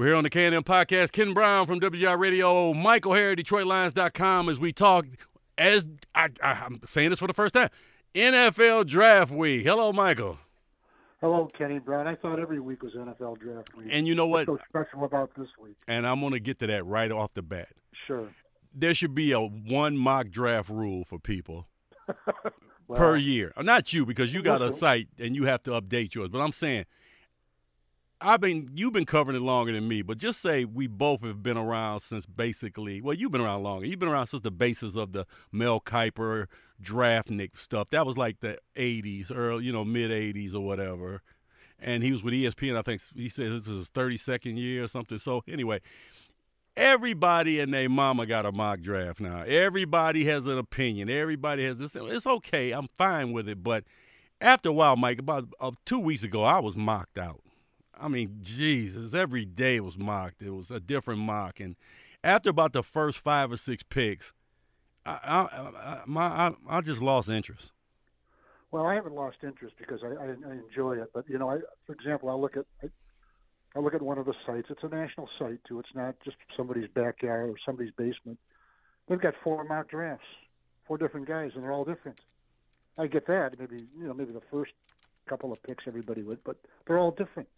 We're here on the KM podcast. Ken Brown from WJR Radio, Michael O'Hara, DetroitLions.com, as we talk. As I, I, I'm saying this for the first time, NFL Draft Week. Hello, Michael. Hello, Kenny Brown. I thought every week was NFL Draft Week. And you know what? What's so special about this week? And I'm going to get to that right off the bat. Sure. There should be a one mock draft rule for people Well, per year. Not you because you got a site and you have to update yours. But I'm saying, I've been you've been covering it longer than me. But just say we both have been around since basically. Well, you've been around longer. You've been around since the basis of the Mel Kiper draftnik stuff. That was like the '80s, early you know mid '80s or whatever. And he was with ESPN. I think he said this is his 32nd year or something. So anyway, everybody and their mama got a mock draft now. Everybody has an opinion. Everybody has this. It's okay. I'm fine with it. But after a while, Mike, about uh, two weeks ago, I was mocked out. I mean, Jesus, every day was mocked. It was a different mock. And after about the first five or six picks, I, I, I, my, I, I just lost interest. Well, I haven't lost interest because I, I, enjoy it. But you know, I, for example, I look at I look at one of the sites. It's a national site too. It's not just somebody's backyard or somebody's basement. They've got four mock drafts, four different guys, and they're all different. I get that. Maybe you know, maybe the first couple of picks everybody would, but they're all different.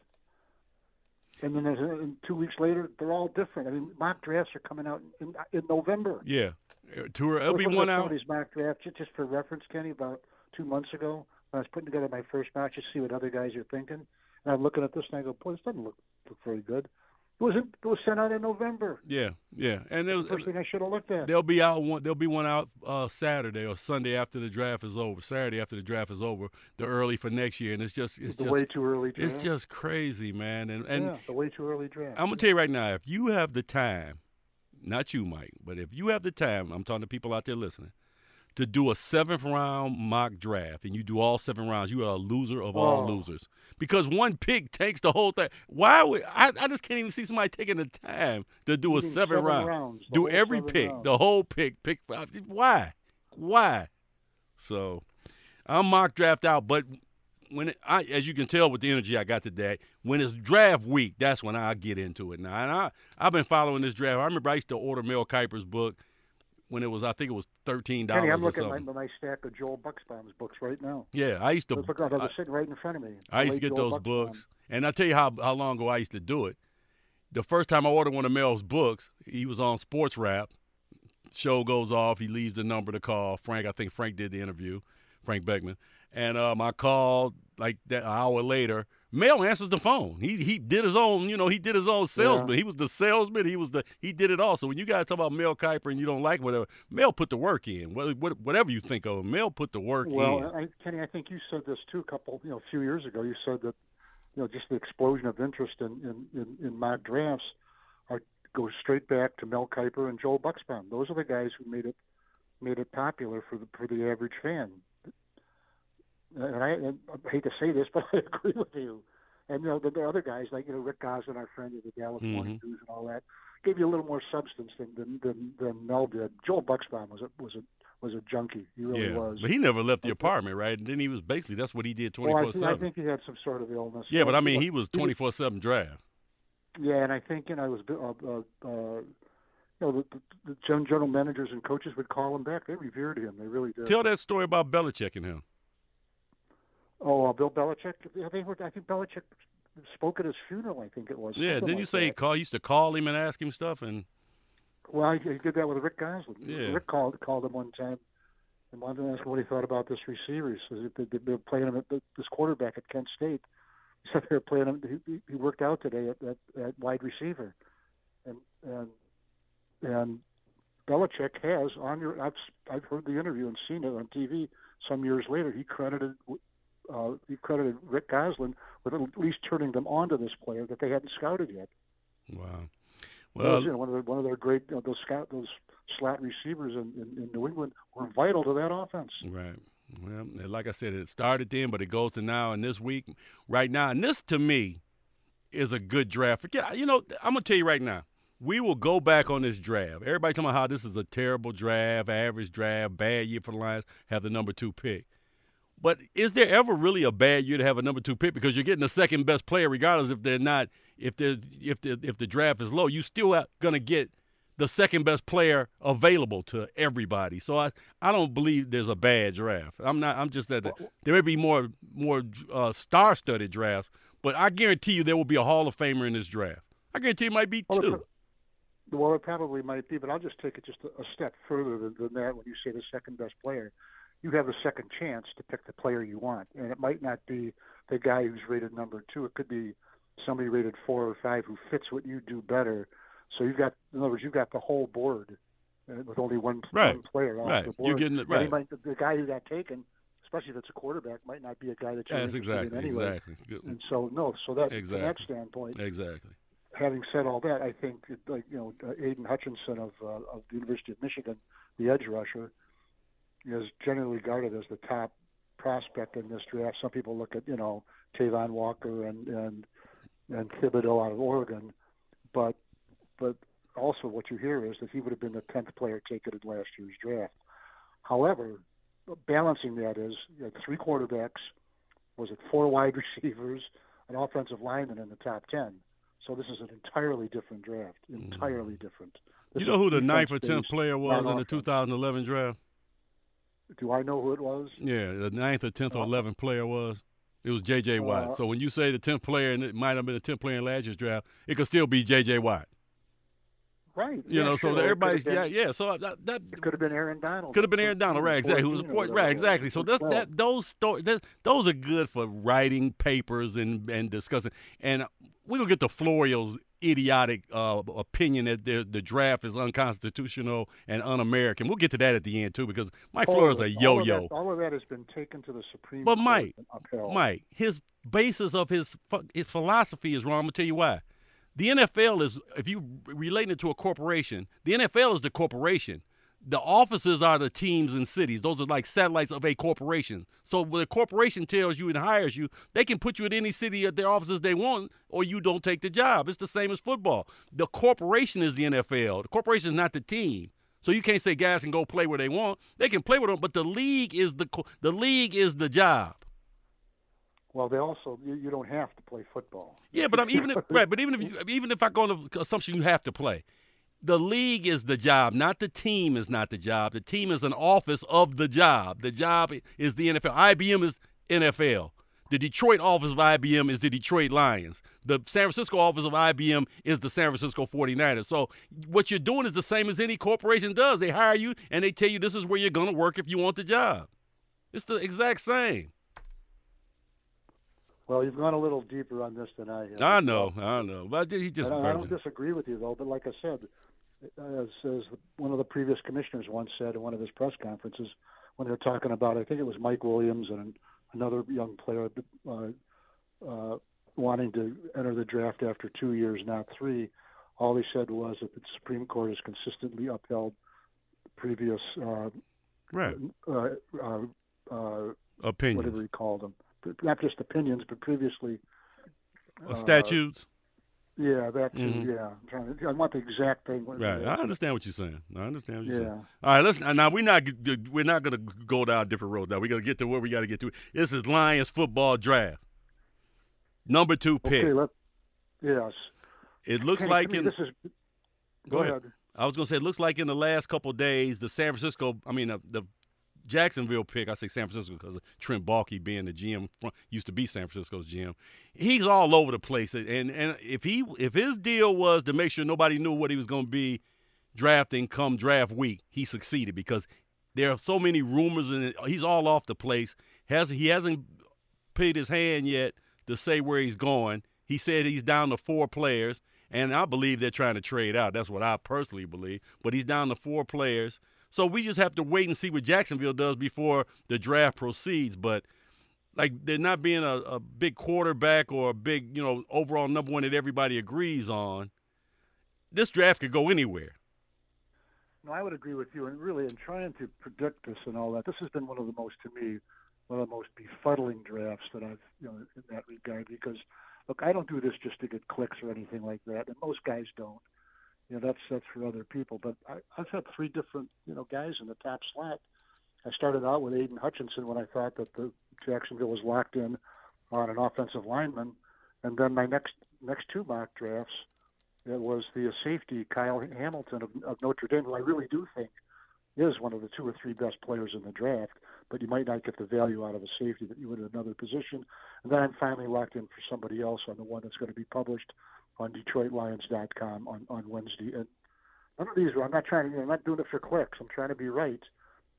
And then there's and two weeks later, they're all different. I mean, mock drafts are coming out in, in November. Yeah. Uh, Tour, it'll be one out. Somebody's mock draft, ju- just for reference, Kenny, about two months ago, when I was putting together my first mock, just to see what other guys are thinking. And I'm looking at this and I go, boy, this doesn't look, look very good. It was, it was sent out in November. Yeah, yeah. And it was, First thing I should have looked at. They'll be out one. There'll be one out uh, Saturday or Sunday after the draft is over. Saturday after the draft is over. The early for next year, and it's just it's the just way too early draft. it's just crazy, man. And and yeah, the way too early draft. I'm gonna tell you right now, if you have the time, not you, Mike, but if you have the time, I'm talking to people out there listening, to do a seventh round mock draft, and you do all seven rounds, you are a loser of all Oh. losers. Because one pick takes the whole thing. Why would I? I just can't even see somebody taking the time to do You a seven, seven round. rounds, do every pick, rounds. the whole pick, pick five. Why? Why? So, I'm mock draft out, but when it, I, as you can tell with the energy I got today, when it's draft week, that's when I get into it now. And I, I've been following this draft. I remember I used to order Mel Kiper's book when it was, I think it was thirteen dollars I'm looking at my, my stack of Joel Buchsbaum's books right now. Yeah, I used to. Look. I- They're sitting right in front of me. I used to get Joel those Buchsbaum. books, and I tell you how how long ago I used to do it. The first time I ordered one of Mel's books, he was on Sports Rap. Show goes off. He leaves the number to call Frank. I think Frank did the interview, Frank Beckman, and um, I called like that an hour later. Mel answers the phone. He he did his own, you know, he did his own salesman. He was the salesman. He was the he did it all. So when you guys talk about Mel Kiper and you don't like whatever, Mel put the work in. What- what- Whatever you think of him, Mel put the work in. Well, Kenny, I think you said this too a couple, you know, a few years ago. You said that, you know, just the explosion of interest in in, in, in mock drafts are goes straight back to Mel Kiper and Joel Buchsbaum. Those are the guys who made it made it popular for the for the average fan. And I, and I hate to say this, but I agree with you. And you know, the, the other guys like you know Rick Gosselin, our friend of the Dallas Mhm. Morning News, and all that, gave you a little more substance than than than, than Mel did. Joel Buchsbaum was a was a was a junkie. He really yeah, was. but he never left the apartment, right? And then he was basically that's what he did twenty four seven. I, think, I he had some sort of illness. Yeah, but I mean, he was twenty four seven draft. Yeah, and I think you know, it was uh, uh, uh, you know, the, the, the gen- general managers and coaches would call him back. They revered him. They really did. Tell that story about Belichick and him. Oh, uh, Bill Belichick. They were. I think Belichick spoke at his funeral. I think it was. Yeah, didn't you like say he that. call used to call him and ask him stuff and Well, he, he did that with Rick Gosselin. Yeah. Rick called called him one time and wanted to ask him what he thought about this receiver. He says that they, they were playing him at this quarterback at Kent State. He said they were playing him. He, he worked out today at, at, at wide receiver, and and and Belichick has on your. I've I've heard the interview and seen it on TV. Some years later, he credited uh, he credited Rick Gosselin with at least turning them on to this player that they hadn't scouted yet. wow. Well, Well, you know, one of the, one of their great you know, those scout those slot receivers in, in, in New England were vital to that offense. right. Well, like I said, it started then, but it goes to now and this week, right now. And this to me is a good draft. Forget, you know, I'm gonna tell you right now. We will go back on this draft. Everybody talking about how this is a terrible draft, average draft, bad year for the Lions, have the number two pick. But is there ever really a bad year to have a number two pick because you're getting the second best player, regardless if they're not if the if the if the draft is low, you still going to get the second best player available to everybody. So I, I don't believe there's a bad draft. I'm not. I'm just that there may be more more uh, star studded drafts, but I guarantee you there will be a Hall of Famer in this draft. I guarantee it might be well, two. Well, it probably might be, but I'll just take it just a, a step further than, than that. When you say the second best player, you have a second chance to pick the player you want, and it might not be the guy who's rated number two. It could be somebody rated four or five who fits what you do better so you've got, in other words, you've got the whole board uh, with only one, right. one player off right. the board. You're getting it right. Might, the guy who got taken, especially if it's a quarterback, might not be a guy that you're That's interested exactly, in anyway. Exactly. And so no, so that exactly. from that standpoint, exactly. Having said all that, I think it, like you know, Aidan Hutchinson of uh, of the University of Michigan, the edge rusher, is generally regarded as the top prospect in this draft. Some people look at you know Travon Walker and and and Thibodeaux out of Oregon, but but also what you hear is that he would have been the 10th player taken in last year's draft. However, balancing that is you had three quarterbacks, was it four wide receivers, an offensive lineman in the top 10. So this is an entirely different draft, mm-hmm. entirely different. This you know who the ninth or tenth player was in the 2011 draft? Do I know who it was? Yeah, the ninth or tenth or eleventh player was. It was J.J. Watt. Uh, so when you say the tenth player, and it might have been the tenth player in last year's draft, it could still be J.J. Watt. Right. You yeah, know, sure. so everybody's yeah, yeah. So that, that could have been Aaron Donald. Could have been Aaron Donald, right? Exactly. Who was a right? Exactly. So that, that those stories, those are good for writing papers and and discussing. And we're gonna get to Florio's idiotic uh, opinion that the, the draft is unconstitutional and un-American. We'll get to that at the end too, because Mike all Florio's a yo-yo. All of, that, all of that has been taken to the Supreme but Court. Mike, Mike, his basis of his his philosophy is wrong. I'm gonna tell you why. The NFL is, if you relate it to a corporation, the NFL is the corporation. The offices are the teams and cities. Those are like satellites of a corporation. So when a corporation tells you and hires you, they can put you at any city at their offices they want, or you don't take the job. It's the same as football. The corporation is the NFL. The corporation is not the team. So you can't say guys can go play where they want. They can play with them, but the league is the the league is the job. Well, they also you, you don't have to play football. Yeah, but I'm even if, right. But even if you, even if I go on the assumption you have to play, the league is the job, not the team is not the job. The team is an office of the job. The job is the NFL. IBM is NFL. The Detroit office of IBM is the Detroit Lions. The San Francisco office of IBM is the San Francisco 49ers. So what you're doing is the same as any corporation does. They hire you and they tell you this is where you're going to work if you want the job. It's the exact same. Well, you've gone a little deeper on this than I have. I know, I know, but he just. I, I don't disagree with you though. But like I said, as, as one of the previous commissioners once said in one of his press conferences, when they were talking about, I think it was Mike Williams and another young player uh, uh, wanting to enter the draft after two years, not three. All he said was that the Supreme Court has consistently upheld previous uh, right uh, uh, uh, opinions, whatever he called them not just opinions, but previously uh, statutes. Yeah, that too. Mm-hmm. Yeah, I'm trying to. I want the exact thing. Right, I understand what you're saying. I understand what you're yeah. saying. All right, let's now we're not we're not going to go down a different road. Now we're going to get to where we got to get to. This is Lions football draft. Number two pick. Okay, yes. It looks like in this is. Go, go ahead. ahead. I was going to say it looks like in the last couple days the San Francisco, I mean the, the Jacksonville pick, I say San Francisco because Trent Baalke being the GM, used to be San Francisco's GM. He's all over the place, and and if he if his deal was to make sure nobody knew what he was going to be drafting come draft week, he succeeded because there are so many rumors and he's all off the place. Has he hasn't paid his hand yet to say where he's going. He said he's down to four players, and I believe they're trying to trade out. That's what I personally believe. But he's down to four players. So we just have to wait and see what Jacksonville does before the draft proceeds. But like there not being a, a big quarterback or a big, you know, overall number one that everybody agrees on, this draft could go anywhere. No, I would agree with you. And really, in trying to predict this and all that, this has been one of the most, to me, one of the most befuddling drafts that I've, you know, in that regard. Because, look, I don't do this just to get clicks or anything like that, and most guys don't you know that's that's for other people. But I, I've had three different you know guys in the top slot. I started out with Aidan Hutchinson when I thought that the Jacksonville was locked in on an offensive lineman, and then my next next two mock drafts, it was the safety Kyle Hamilton of, of Notre Dame, who I really do think is one of the two or three best players in the draft, but you might not get the value out of a safety that you would at another position. And then I'm finally locked in for somebody else on the one that's going to be published on DetroitLions.com on on Wednesday. And none of these, I'm not trying to, you know, I'm not doing it for clicks. I'm trying to be right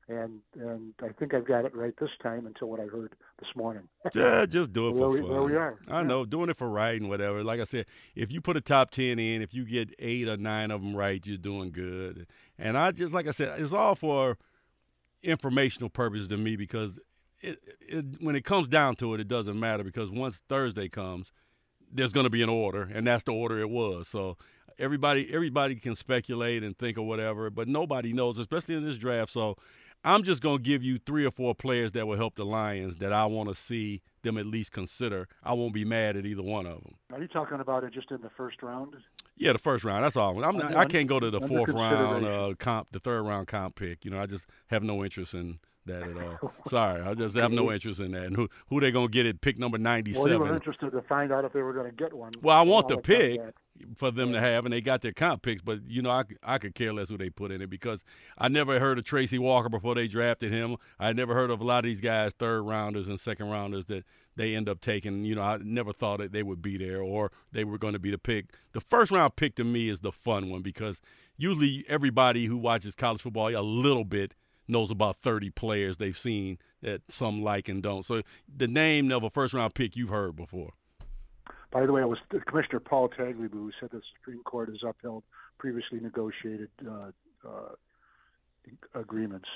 and and I think I've got it right this time until what I heard this morning. yeah, just do it for where fun. We, where we are. I yeah. know, doing it for right and whatever. Like I said, if you put a top ten in, if you get eight or nine of them right, you're doing good. And I just, like I said, it's all for informational purposes to me because it, it, when it comes down to it, it doesn't matter because once Thursday comes, there's going to be an order, and that's the order it was. So everybody everybody can speculate and think or whatever, but nobody knows, especially in this draft. So I'm just going to give you three or four players that will help the Lions that I want to see them at least consider. I won't be mad at either one of them. Are you talking about it just in the first round? Yeah, the first round. That's all. I'm not, I can't go to the fourth round uh, comp, the third round comp pick. You know, I just have no interest in that at all. Sorry, I just have no interest in that. And who who they gonna get at pick number ninety seven? Well, you were interested to find out if they were going to get one. Well, I want the pick for them yeah. to have, and they got their comp picks. But you know, I, I could care less who they put in it because I never heard of Tracy Walker before they drafted him. I never heard of a lot of these guys, third rounders and second rounders that they end up taking. You know, I never thought that they would be there or they were going to be the pick. The first round pick to me is the fun one because usually everybody who watches college football a little bit knows about 30 players they've seen that some like and don't. So the name of a first round pick you've heard before. By the way, it was Commissioner Paul Tagliabue who said the Supreme Court has upheld previously negotiated uh, uh, agreements.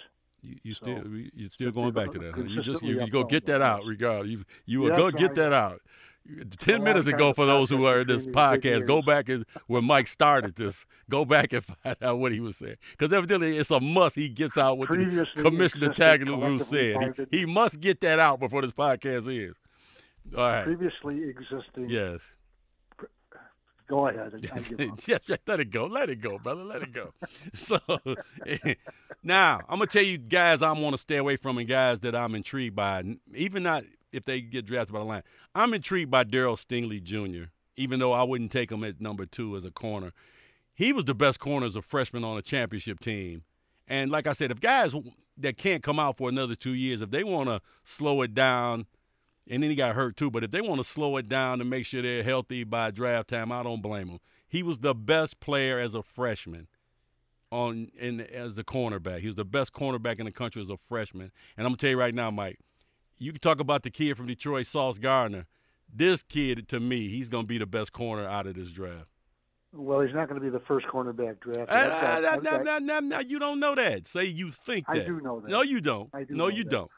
You, you so, still you still going back to that? Huh? You just you, you go get that out. Regardless, you you will go get that out. Ten minutes ago, for those who heard this podcast, go back and where Mike started this. Go back and find out what he was saying, because evidently it's a must. He gets out what the Commissioner Tagliabue said. He, he must get that out before this podcast is. All right. Previously existing. Yes. Go ahead. yes, let it go. Let it go, brother. Let it go. so now I'm gonna tell you guys I want to stay away from and guys that I'm intrigued by. Even not if they get drafted by the line. I'm intrigued by Daryl Stingley Jr. Even though I wouldn't take him at number two as a corner, he was the best corner as a freshman on a championship team. And like I said, if guys that can't come out for another two years, if they want to slow it down, and then he got hurt too, but if they want to slow it down to make sure they're healthy by draft time, I don't blame them. He was the best player as a freshman on in as the cornerback. He was the best cornerback in the country as a freshman. And I'm gonna tell you right now, Mike, you can talk about the kid from Detroit, Sauce Gardner. This kid, to me, he's going to be the best corner out of this draft. Well, he's not going to be the first cornerback drafted. Uh, got, no, no, no, no, you don't know that. Say you think that. I do know that. No, you don't. I do no, you that. don't.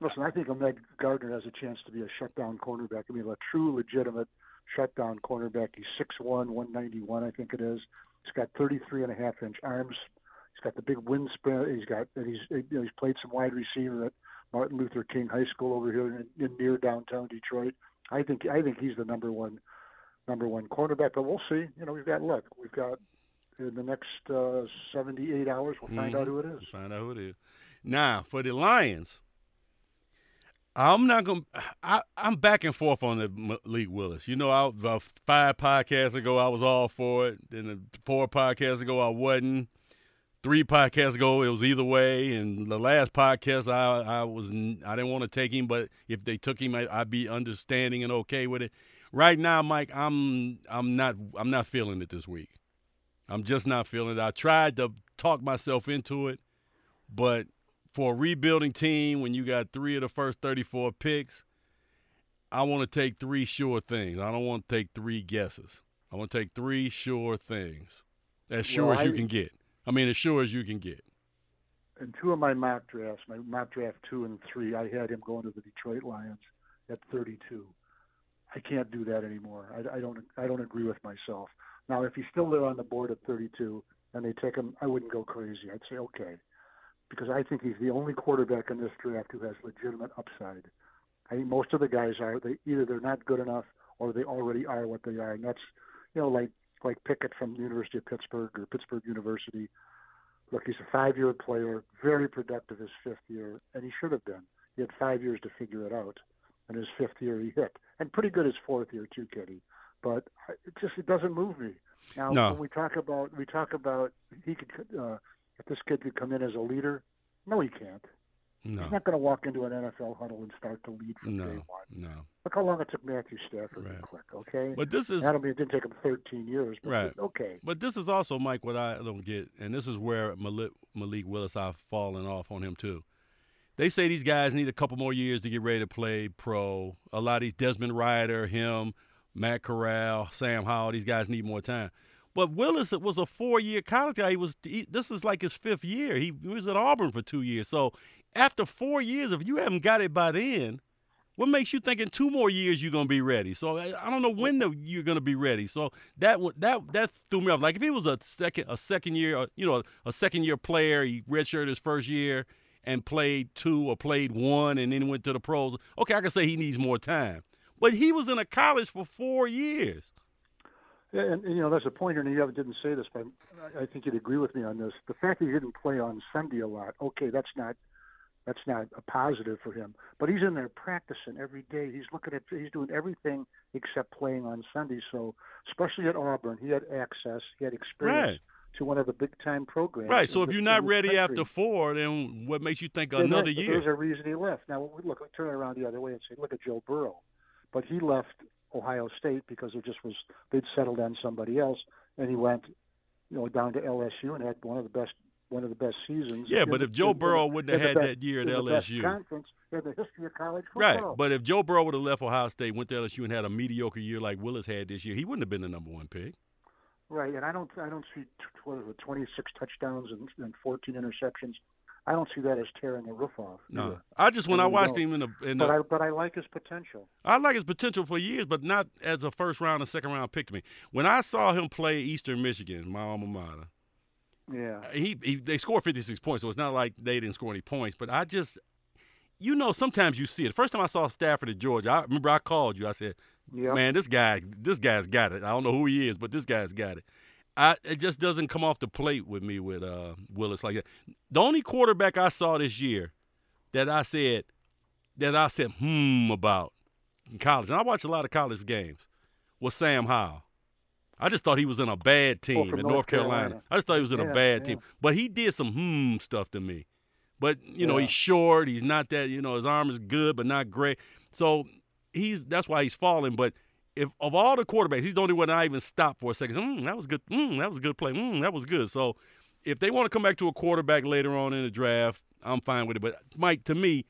Listen, I think Ahmad Gardner has a chance to be a shutdown cornerback. I mean, a true, legitimate shutdown cornerback. He's 6'1", 191, I think it is. He's got 33 and a half inch arms. He's got the big wingspan. He's got, and he's, you know, he's played some wide receiver at Martin Luther King High School over here in, in near downtown Detroit. I think I think he's the number one number one cornerback. But we'll see. You know, we've got look. We've got in the next uh, 78 hours. We'll find mm-hmm. out who it is. We'll find out who it is. Now for the Lions. I'm not gonna. I, I'm back and forth on the Malik Willis. You know, I, about five podcasts ago, I was all for it. Then four podcasts ago, I wasn't three podcasts ago it was either way and the last podcast i i was i didn't want to take him but if they took him I, would be understanding and okay with it. Right now mike i'm i'm not i'm not feeling it this week. I'm just not feeling it. I tried to talk myself into it but for a rebuilding team when you got three of the first 34 picks i want to take three sure things. I don't want to take three guesses. I want to take three sure things as sure well, as you I, can get I mean, as sure as you can get. In two of my mock drafts, my mock draft two and three, I had him going to the Detroit Lions at 32. I can't do that anymore. I, I don't. I don't agree with myself. Now, if he's still there on the board at 32 and they take him, I wouldn't go crazy. I'd say okay, because I think he's the only quarterback in this draft who has legitimate upside. I think most of the guys are they either they're not good enough or they already are what they are, and that's you know like like Pickett from the University of Pittsburgh or Pittsburgh University. Look, he's a five-year player, very productive his fifth year, and he should have been. He had five years to figure it out, and his fifth year he hit, and pretty good his fourth year too, Kitty. but it just it doesn't move me. Now No. when we talk about we talk about he could uh, if this kid could come in as a leader, no, he can't. No, He's not going to walk into an NFL huddle and start to lead from day no, one. no. Look how long it took Matthew Stafford Right. to click. Okay, But this is I don't mean it didn't take him 13 years, but Right. okay. But this is also, Mike, what I don't get, and this is where Malik, Malik Willis, I've fallen off on him too. They say these guys need a couple more years to get ready to play pro. A lot of these Desmond Ridder, him, Matt Corral, Sam Howell, these guys need more time. But Willis was a four-year college guy. He was. He, this is like his fifth year. He, was at Auburn for two years. So after four years, if you haven't got it by then, what makes you think in two more years you're gonna be ready? So I, I don't know when the, you're gonna be ready. So that that that threw me off. Like if he was a second a second year, uh, you know, a second year player, he redshirted his first year and played two or played one, and then went to the pros. Okay, I can say he needs more time. But he was in a college for four years. And, and you know that's a pointer point, and you haven't- didn't say this, but I, I think you'd agree with me on this. The fact that he didn't play on Sunday a lot, okay, that's not that's not a positive for him. But he's in there practicing every day. He's looking at he's doing everything except playing on Sunday. So especially at Auburn, he had access, he had experience Right. to one of the big time programs. Right. So if you're not ready country. after four, then what makes you think another year? There's a reason he left. Now we look, turn it around the other way and say, look at Joe Burrow, but he left Ohio State because it just was they'd settled on somebody else, and he went, you know, down to LSU and had one of the best one of the best seasons. Yeah, but if Joe in Burrow wouldn't have had best- that year at in the best LSU. conference in the history of college Right, but if Joe Burrow would have left Ohio State, went to LSU, and had a mediocre year like Willis had this year, he wouldn't have been the number one pick. Right, and I don't I don't see t- what is it, 26 touchdowns and, and 14 interceptions. I don't see that as tearing the roof off. No, either. I just when I I watched him in the, in But the I but I like his potential. I like his potential for years, but not as a first round and second round pick to me. When I saw him play Eastern Michigan, my alma mater, Yeah. Uh, he, he they scored 56 points, so it's not like they didn't score any points. But I just, you know, sometimes you see it. The First time I saw Stafford at Georgia, I remember I called you. I said, Yeah. man, this guy, this guy's got it. I don't know who he is, but this guy's got it. I it just doesn't come off the plate with me with uh, Willis like that. The only quarterback I saw this year that I said that I said hmm about in college, and I watched a lot of college games, was Sam Howell. I just thought he was in a bad team in North North Carolina. Carolina. I just thought he was in a bad yeah. team, but he did some hmm stuff to me. But you know, he's short. He's not that. You know, his arm is good, but not great. So he's that's why he's falling. But if of all the quarterbacks, he's the only one I even stopped for a second. Mm, that was good. Mm, that was a good play. Mm, that was good. So if they want to come back to a quarterback later on in the draft, I'm fine with it. But Mike, to me,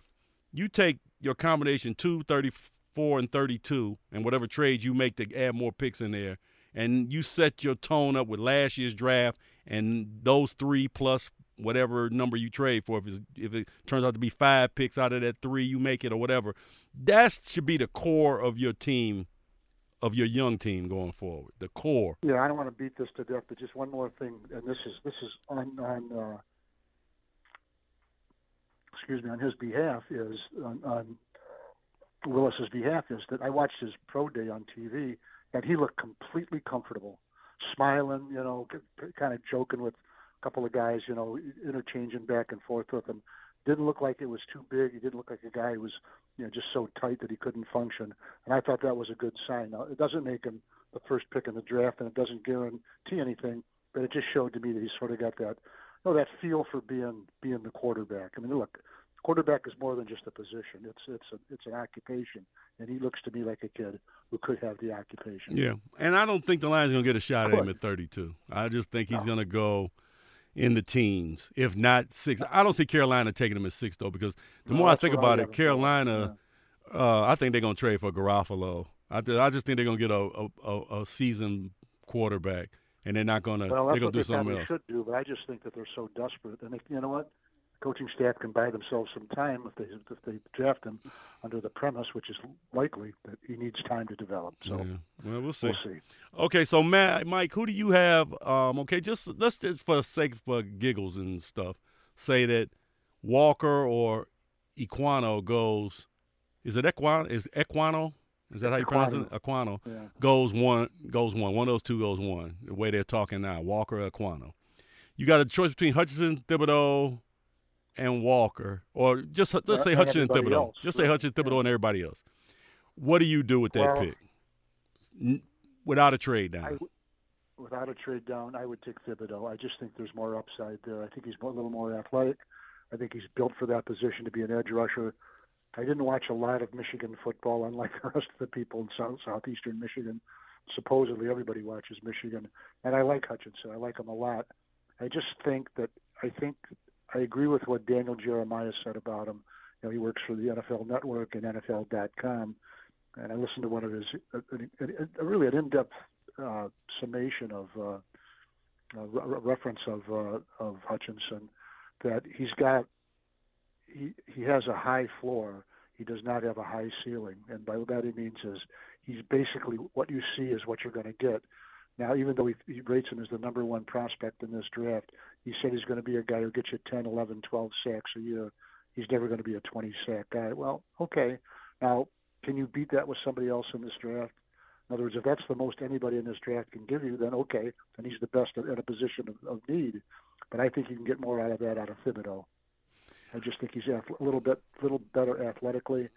you take your combination two, 34, and 32, and whatever trades you make to add more picks in there, and you set your tone up with last year's draft and those three plus whatever number you trade for. If, if it turns out to be five picks out of that three, you make it or whatever. That should be the core of your team, of your young team going forward. The core. Yeah, I don't want to beat this to death, but just one more thing, and this is this is on on uh, excuse me on his behalf is on, on Willis's behalf is that I watched his pro day on TV and he looked completely comfortable, smiling, you know, kind of joking with a couple of guys, you know, interchanging back and forth with him. Didn't look like it was too big. He didn't look like a guy who was, you know, just so tight that he couldn't function. And I thought that was a good sign. Now, it doesn't make him the first pick in the draft, and it doesn't guarantee anything, but it just showed to me that he's sort of got that, you know, that feel for being being the quarterback. I mean, look, quarterback is more than just a position. It's it's a, it's an occupation, and he looks to me like a kid who could have the occupation. Yeah, and I don't think the Lions going to get a shot at him at 32. I just think he's No. going to go in the teens, if not six. I don't see Carolina taking him at six though, because the No, more I think about have it. Carolina, uh, I think they're going to trade for Garoppolo. I, th- I just think they're going to get a a, a, seasoned quarterback, and they're not going to. Well, they're gonna do they something else. should do, but I just think that they're so desperate. And they, you know what, coaching staff can buy themselves some time if they if they draft him under the premise, which is likely that he needs time to develop. So Yeah. Well, we'll see. we'll see. Okay, so Matt, Mike, who do you have? Um, okay, just let's just for sake for giggles and stuff, say that Walker or Ekwonu goes. Is it Ekwonu? Is Ekwonu? Is that how you pronounce it? Ekwonu Yeah. goes one. Goes one. One of those two goes one. The way they're talking now, Walker or Ekwonu. You got a choice between Hutchinson, Thibodeaux, and Walker, or just let's Uh, say and Hutchinson, and Thibodeaux. else, Just say. Hutchinson, Thibodeaux, and everybody else. What do you do with that Well- pick? N- without a trade down. Without a trade down, I would take Thibodeaux. I just think there's more upside there. I think he's a little more athletic. I think he's built for that position to be an edge rusher. I didn't watch a lot of Michigan football, unlike the rest of the people in South southeastern Michigan. Supposedly, everybody watches Michigan, and I like Hutchinson. I like him a lot. I just think that I think I agree with what Daniel Jeremiah said about him. You know, he works for the NFL Network and NFL.com, and I listened to one of his a, a, a really an in-depth uh, summation of uh, uh, re- reference of uh, of Hutchinson that he's got he he has a high floor. He does not have a high ceiling, and by that he means is he's basically what you see is what you're going to get. Now, even though he, he rates him as the number one prospect in this draft, he said he's going to be a guy who gets you 10, 11, 12 sacks a year. He's never going to be a 20 sack guy. Well, okay. Now, can you beat that with somebody else in this draft? In other words, if that's the most anybody in this draft can give you, then okay, then he's the best at a position of, of need. But I think you can get more out of that out of Thibodeaux. I just think he's a little bit, little better athletically,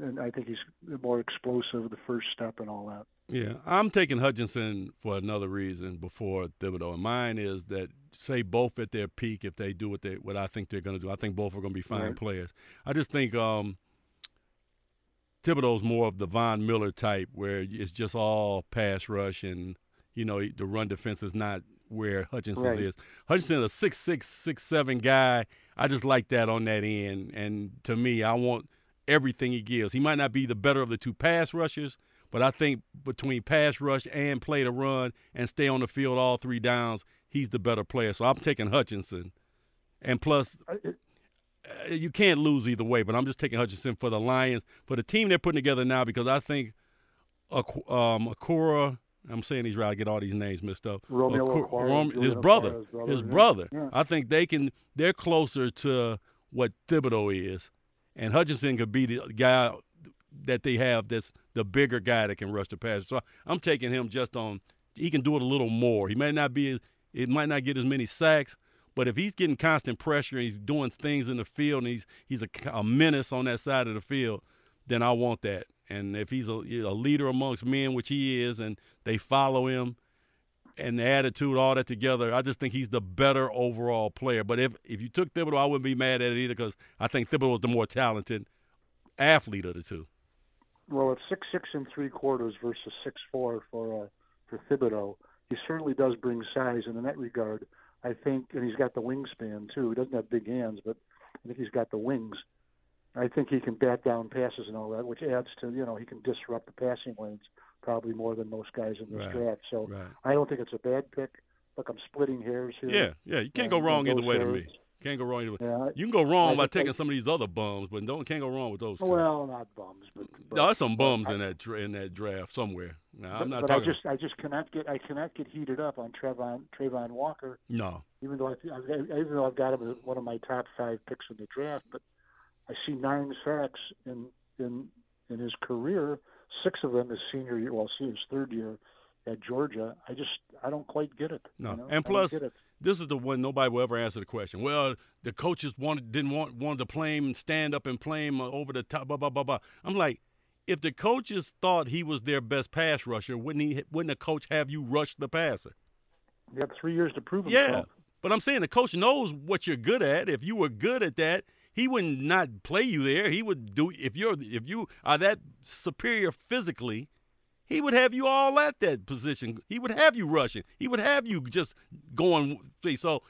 and I think he's more explosive, the first step, and all that. Yeah, I'm taking Hutchinson for another reason before Thibodeaux, and mine is that say both at their peak if they do what they what I think they're going to do. I think both are going to be fine right. players. I just think um, Thibodeaux's more of the Von Miller type, where it's just all pass rush, and you know the run defense is not where Hutchinson right. is. Hutchinson is a six six six seven guy. I just like that on that end, and to me, I want everything he gives. He might not be the better of the two pass rushers, but I think between pass rush and play the run and stay on the field all three downs, he's the better player. So I'm taking Hutchinson, and plus. Uh, you can't lose either way, but I'm just taking Hutchinson for the Lions, for the team they're putting together now, because I think um, Okwara, I'm saying he's right. I get all these names messed up. Romeo Okwara, Rom, his brother, brother, his brother. Yeah. I think they can. They're closer to what Thibodeaux is, and Hutchinson could be the guy that they have that's the bigger guy that can rush the pass. So I'm taking him just on. He can do it a little more. He may not be. It might not get as many sacks, but if he's getting constant pressure and he's doing things in the field and he's he's a, a menace on that side of the field, then I want that. And if he's a, a leader amongst men, which he is, and they follow him, and the attitude, all that together, I just think he's the better overall player. But if if you took Thibodeaux, I wouldn't be mad at it either because I think Thibodeaux was the more talented athlete of the two. Well, it's six six and three quarters versus six four for uh, for Thibodeaux. He certainly does bring size, and in that regard, I think, and he's got the wingspan too. He doesn't have big hands, but I think he's got the wings. I think he can bat down passes and all that, which adds to you know he can disrupt the passing lanes probably more than most guys in this right, draft. So right. I don't think it's a bad pick. Look, I'm splitting hairs here. Yeah, yeah, you can't go wrong either way hairs. to me. Can't go wrong. Yeah, you can go wrong by taking some of these other bums, but don't can't go wrong with those. Two. Well, not bums, but, but no, there's some bums I, in that in that draft somewhere. No, but, I'm not but talking. I just I just cannot get I cannot get heated up on Travon Travon Walker. No. Even though I, even though I've got him as one of my top five picks in the draft, but I see nine sacks in in in his career. Six of them his senior year. Well, see his third year at Georgia. I just I don't quite get it. No, you know? and plus this is the one nobody will ever answer the question. Well, the coaches wanted didn't want wanted to play him, stand up and play him uh, over the top. Blah blah blah blah. I'm like, if the coaches thought he was their best pass rusher, wouldn't he? Wouldn't the coach have you rush the passer? You got three years to prove himself. Yeah, but I'm saying the coach knows what you're good at. If you were good at that, he would not play you there. He would do if you're if you are that superior physically he would have you all at that position. He would have you rushing. He would have you just going. So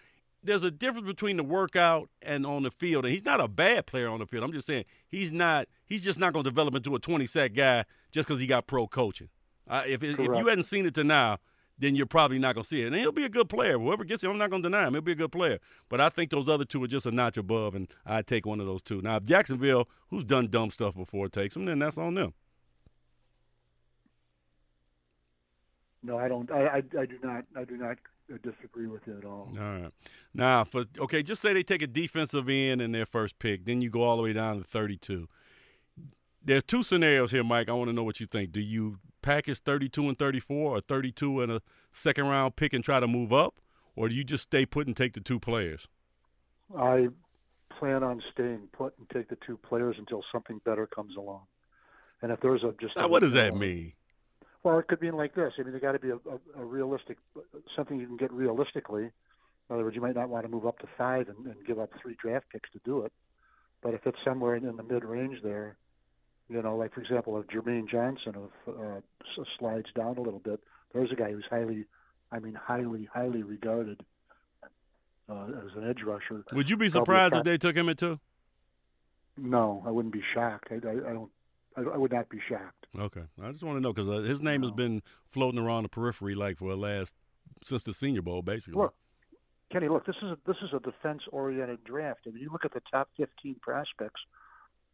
there's a difference between the workout and on the field. And he's not a bad player on the field. I'm just saying he's not. He's just not going to develop into a 20 sack guy just because he got pro coaching. Uh, if if you hadn't seen it to now, then you're probably not going to see it. And he'll be a good player. Whoever gets him, I'm not going to deny him. He'll be a good player. But I think those other two are just a notch above, and I'd take one of those two. Now, if Jacksonville, who's done dumb stuff before, takes him, then that's on them. No, I don't. I, I, I do not. I do not disagree with you at all. All right. Now, for okay, just say they take a defensive end in their first pick, then you go all the way down to 32. There's two scenarios here, Mike. I want to know what you think. Do you package 32 and 34, or 32 and a second round pick and try to move up, or do you just stay put and take the two players? I plan on staying put and take the two players until something better comes along. And if there's a just now, what does that uh, mean? Well, it could be like this. I mean, there got to be a, a, a realistic something you can get realistically. In other words, you might not want to move up to five and, and give up three draft picks to do it. But if it's somewhere in, in the mid range there, you know, like for example, if Jermaine Johnson of uh, slides down a little bit, there's a guy who's highly, I mean, highly, highly regarded uh, as an edge rusher. Would you be surprised if they took him at two? No, I wouldn't be shocked. I, I, I don't. I, I, would not be shocked. Okay, I just want to know because uh, his name has been floating around the periphery like for the last since the Senior Bowl, basically. Look, Kenny, look, this is a, this is a defense-oriented draft. I mean, you look at the top 15 prospects.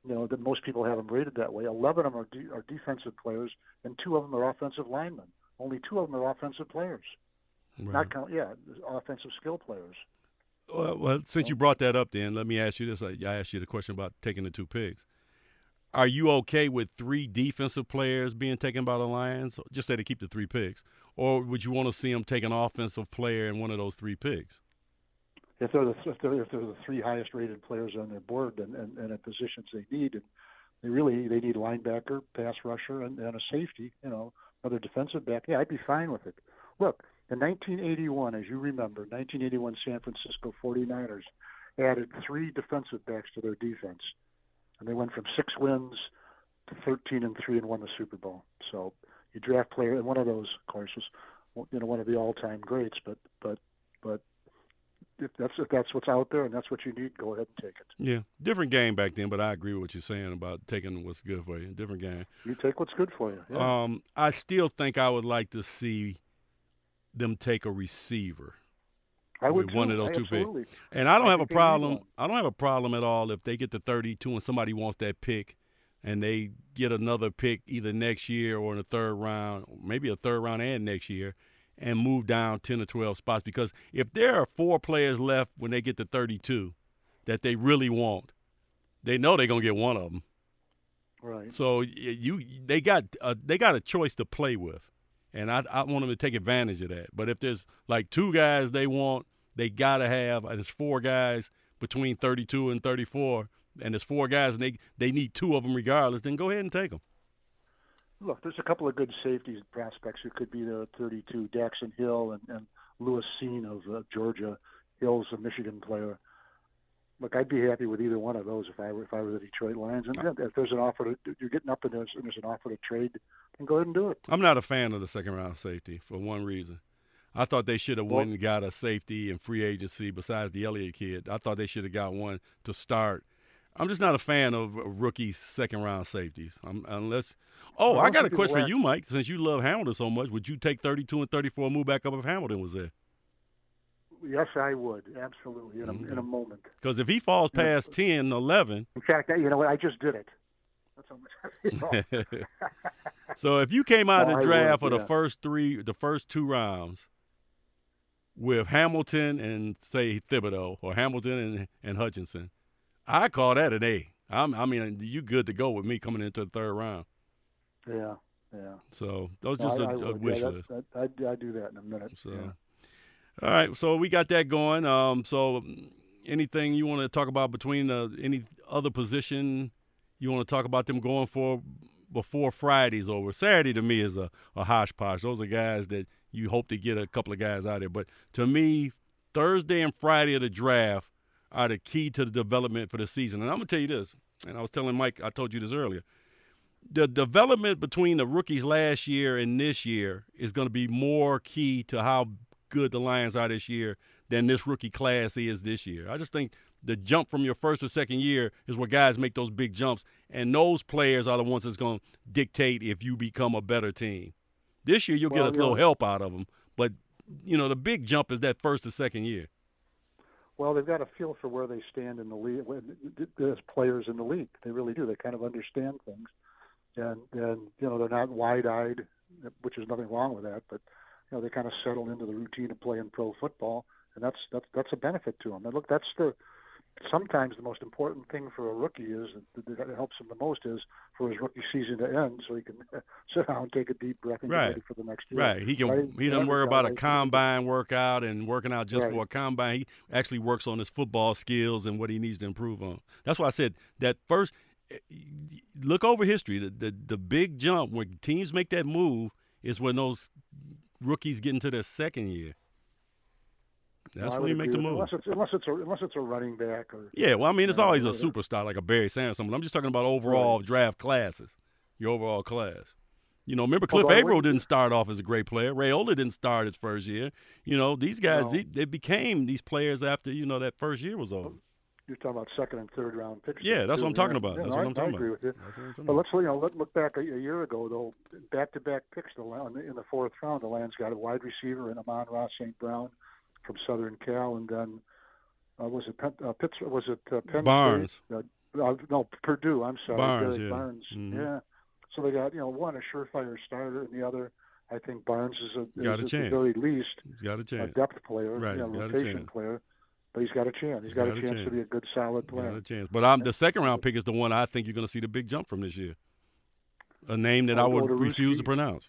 You know that most people have them rated that way. Eleven of them are, de- are defensive players, and two of them are offensive linemen. Only two of them are offensive players. Right. Not count, yeah, offensive skill players. Well, well, since you brought that up, then let me ask you this. I asked you the question about taking the two picks. Are you okay with three defensive players being taken by the Lions? Just say to keep the three picks, or would you want to see them take an offensive player in one of those three picks? If they're the if they're, if they're the three highest rated players on their board and, and, and at positions they need, and they really they need linebacker, pass rusher, and, and a safety. You know, another defensive back. Yeah, I'd be fine with it. Look, in 1981, as you remember, 1981 San Francisco 49ers added three defensive backs to their defense, and they went from six wins to 13 and three and won the Super Bowl. So you draft player, and one of those, of course, was you know one of the all-time greats. But but but if that's if that's what's out there and that's what you need, go ahead and take it. Yeah, different game back then, but I agree with what you're saying about taking what's good for you. Different game. You take what's good for you. Yeah. Um, I still think I would like to see them take a receiver. I would one of those two picks. And I don't I have a problem. I don't have a problem at all if they get to 32 and somebody wants that pick, and they get another pick either next year or in the third round, maybe a third round and next year, and move down 10 or 12 spots. Because if there are four players left when they get to 32 that they really want, they know they're gonna get one of them. Right. So you they got a, they got a choice to play with and I, I want them to take advantage of that. But if there's like two guys they want, they got to have, and it's four guys between 32 and 34, and there's four guys, and they they need two of them regardless, then go ahead and take them. Look, there's a couple of good safety prospects who could be the 32, Daxton Hill and, and Lewis Cine of uh, Georgia. Hill's a Michigan player look, I'd be happy with either one of those if I were if I were the Detroit Lions. And yeah, if there's an offer to you're getting up and there's, and there's an offer to trade, then go ahead and do it. I'm not a fan of the second round safety for one reason. I thought they should have well, went and got a safety and free agency besides the Elliott kid. I thought they should have got one to start. I'm just not a fan of rookie second round safeties. I'm, unless, oh, well, I got a question for you, Mike. Since you love Hamilton so much, would you take 32 and 34 and move back up if Hamilton was there? Yes, I would absolutely in a, mm-hmm. in a moment. Because if he falls past yeah. 10, 11. In fact, you know what? I just did it. so if you came out of the draft would, for the first three, the first two rounds, with Hamilton and say Thibodeaux or Hamilton and, and Hutchinson, I call that an A. I'm, I mean, you good to go with me coming into the third round. Yeah, yeah. So that was just a, a wish yeah, list. I, I, I do that in a minute. So. Yeah. All right, so we got that going. Um, so anything you want to talk about between uh, any other position you want to talk about them going for before Friday's over? Saturday to me is a, a hodgepodge. Those are guys that you hope to get a couple of guys out there. But to me, Thursday and Friday of the draft are the key to the development for the season. And I'm gonna tell you this, and I was telling Mike, I told you this earlier. The development between the rookies last year and this year is going to be more key to how good the Lions are this year than this rookie class is this year. I just think the jump from your first or second year is where guys make those big jumps, and those players are the ones that's going to dictate if you become a better team. This year you'll well, get a little help out of them, but you know the big jump is that first or second year. Well, they've got a feel for where they stand in the league as players in the league. They really do. They kind of understand things, and and you know they're not wide-eyed, which is nothing wrong with that, but you know they kind of settle into the routine of playing pro football, and that's that's that's a benefit to them. And look, that's the sometimes the most important thing for a rookie is that it helps him the most is for his rookie season to end, so he can sit down, and take a deep breath, and right. get ready for the next year. Right. He can. Right? He doesn't worry about a combine workout and working out just right. for a combine. He actually works on his football skills and what he needs to improve on. That's why I said that first. Eh, look over history. The the, the big jump when teams make that move is when those rookies get into their second year. That's when you make the move. Unless it's unless it's a unless it's a running back or Yeah, well, I mean, it's Yeah, always a superstar like a Barry Sanders. or Something. I'm just talking about overall draft classes, your overall class. You know, remember Cliff Although Avril didn't start off as a great player. Rayola didn't start his first year. You know, these guys No. they, they became these players after you know that first year was over. you're talking about second and third round picks. Yeah, that's what I'm talking about. That's what I'm talking I agree about. with you. That's what I'm talking But let's you know let, look back a, a year ago though. Back to back picks the in the fourth round. The Lions got a wide receiver in Amon-Ra St. Brown from Southern Cal, and then uh, was it Penn, uh, Pitts, was it uh, Penn Barnes. State? Uh, uh, no, Purdue. I'm sorry, Barnes, Derek yeah. Barnes. Mhm. Yeah. So they got you know one a surefire starter, and the other I think Barnes is a Got is a at chance. the very least He's got a chance. a depth player, Right, you know, he's got a rotation chance. player. But he's got a chance. he's got, a chance to be a good, solid Got player. a chance. But I'm, the second round pick is the one I think you're going to see the big jump from this year. A name that I would Odaruski. refuse to pronounce.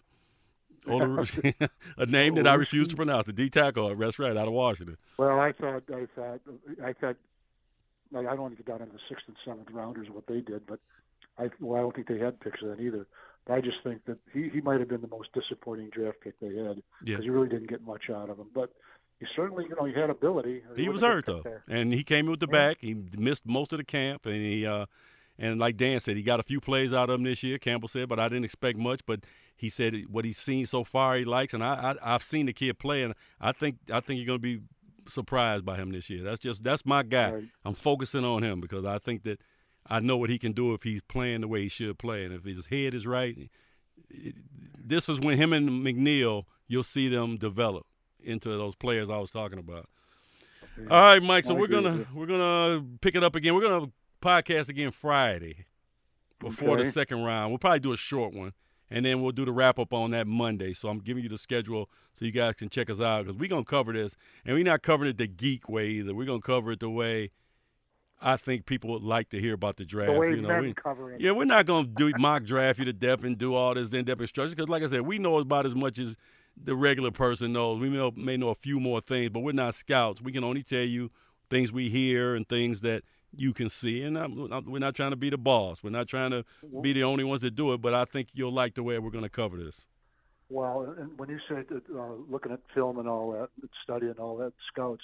Odaruski. a name that I refuse to pronounce. The D tackle. That's right, out of Washington. Well, I thought, I thought, I thought. Like, I don't to get down into the sixth and seventh rounders of what they did, but I well, I don't think they had picks then either. But I just think that he he might have been the most disappointing draft pick they had Yeah. because you really didn't get much out of him. But he certainly, you know, he had ability. He was hurt though, there. and he came in with the Yeah. back. He missed most of the camp, and he uh, and like Dan said, he got a few plays out of him this year. Campbell said, but I didn't expect much. But he said what he's seen so far, he likes, and I, I I've seen the kid play, and I think I think you're going to be surprised by him this year. That's just that's my guy. Right. I'm focusing on him because I think that I know what he can do if he's playing the way he should play, and if his head is right. it- this is when him and McNeill, you'll see them develop into those players I was talking about. All right, Mike. So I we're gonna we're gonna pick it up again. We're gonna podcast again Friday before the second round. We'll probably do a short one, and then we'll do the wrap up on that Monday. So I'm giving you the schedule so you guys can check us out because we're gonna cover this, and we're not covering it the geek way either. We're gonna cover it the way I think people would like to hear about the draft. The way you know, we- yeah, we're not going to do mock draft you to death and do all this in-depth instruction because, like I said, we know about as much as the regular person knows. We may, may know a few more things, but we're not scouts. We can only tell you things we hear and things that you can see. And I'm, we're not trying to be the boss. We're not trying to be the only ones that do it. But I think you'll like the way we're going to cover this. Well, and when you say that, uh, looking at film and all that, and studying all that, scouts,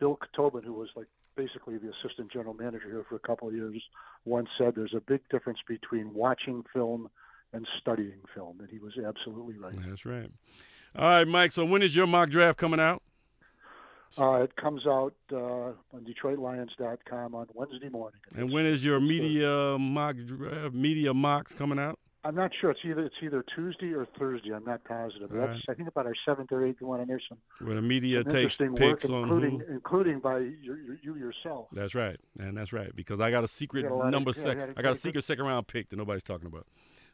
Bill Tobin, who was like basically the assistant general manager here for a couple of years, once said there's a big difference between watching film and studying film, and he was absolutely right. That's right. All right, Mike. So when is your mock draft coming out? Uh, it comes out uh, on DetroitLions.com on Wednesday morning. And when is your media mock media mocks coming out? I'm not sure. It's either it's either Tuesday or Thursday. I'm not positive. All That's right. I think about our seventh or eighth one, and there's some, Where the media some takes interesting work, on including who. including by your, your, you yourself. That's right, and that's right because I got a secret got a of- number yeah, sec. you had a I got a good- secret second round pick that nobody's talking about.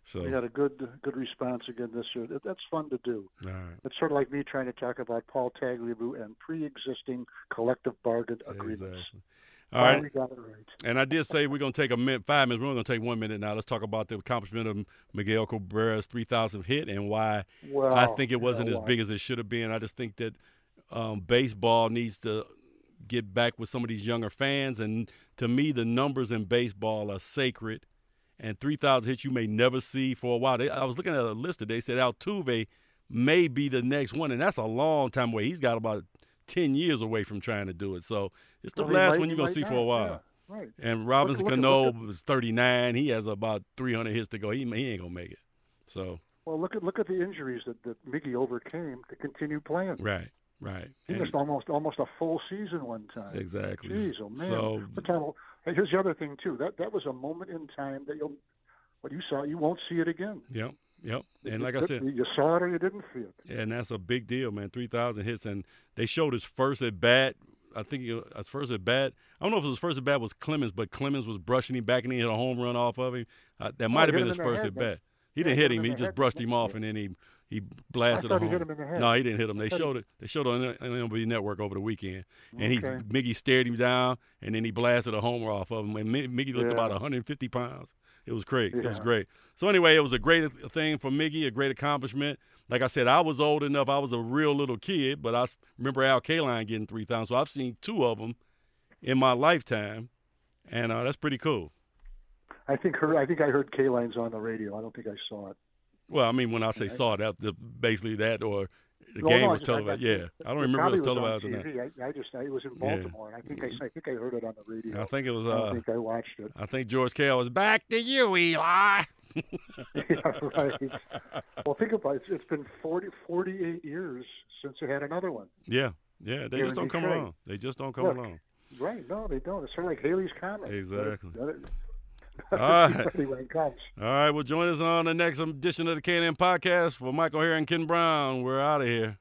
So, We had a good good response again this year. That- That's fun to do. right, It's sort of like me trying to talk about Paul Tagliabue and pre-existing collective bargain agreements. exactly. All right, we got it right. and I did say we're gonna take a minute, five minutes. We're only gonna take one minute now. Let's talk about the accomplishment of Miguel Cabrera's 3,000th hit and why Well, I think it wasn't know as big as it should have been. I just think that um, baseball needs to get back with some of these younger fans. And to me, the numbers in baseball are sacred. And 3,000 hits you may never see for a while. They, I was looking at a list today. They said Altuve may be the next one, and that's a long time away. He's got about 10 years away from trying to do it. So it's the Well, last might- one you're going to see not, for a while. yeah, right. And Robinson look at- Cano look was 39. He has about 300 hits to go. He, he ain't going to make it. So, Well, look at look at the injuries that that Miggy overcame to continue playing. right, right. He And- missed almost almost a full season one time. Exactly. Jeez, oh man. So But Tom, hey, here's the other thing too. That that was a moment in time that you'll what you saw, you won't see it again. yep, yep. And like I said, you saw it or you didn't see it. and that's a big deal, man. Three thousand hits, and they showed his first at bat. I think his first at bat. I don't know if his first at bat was Clemens, but Clemens was brushing him back, and he hit a home run off of him. Uh, that might have Oh, been his first head, at bat. He Yeah, didn't hit him. He just head. brushed him off, and then he he I blasted a thought he hit him in the head. No, he didn't hit him. They showed it. They showed it on the MLB Network over the weekend, and Okay. he Miggy stared him down, and then he blasted a homer off of him. And Mi- Miggy looked Yeah. about 150 pounds. It was great. It was great. So anyway, it was a great thing for Miggy, a great accomplishment. Like I said, I was old enough. I was a real little kid, but I remember Al Kaline getting three thousand. So I've seen two of them in my lifetime, and uh, that's pretty cool. I think her I think I heard Kaline's on the radio. I don't think I saw it. Well, I mean, when I say saw it that, the, basically that or the No, game no, was just- televised. I- yeah, I don't remember it was televised or on not. TV. I, I just I, it was in Yeah. Baltimore, and I think I, I think I heard it on the radio. I think it was. I Uh, think I watched it. I think George Kell was back to you, Eli. yeah, right. Well, think about it. It's- been 40, 48 years since they had another one. Yeah, yeah. They Here just don't come Detroit. along. They just don't come Look, along. Right? No, they don't. It's sort of like Halley's Comet. Exactly. It- All right. Ready when it comes. All right, well, join us on the next edition of the K&M podcast. For Michael O'Hara and Ken Brown, we're out of here.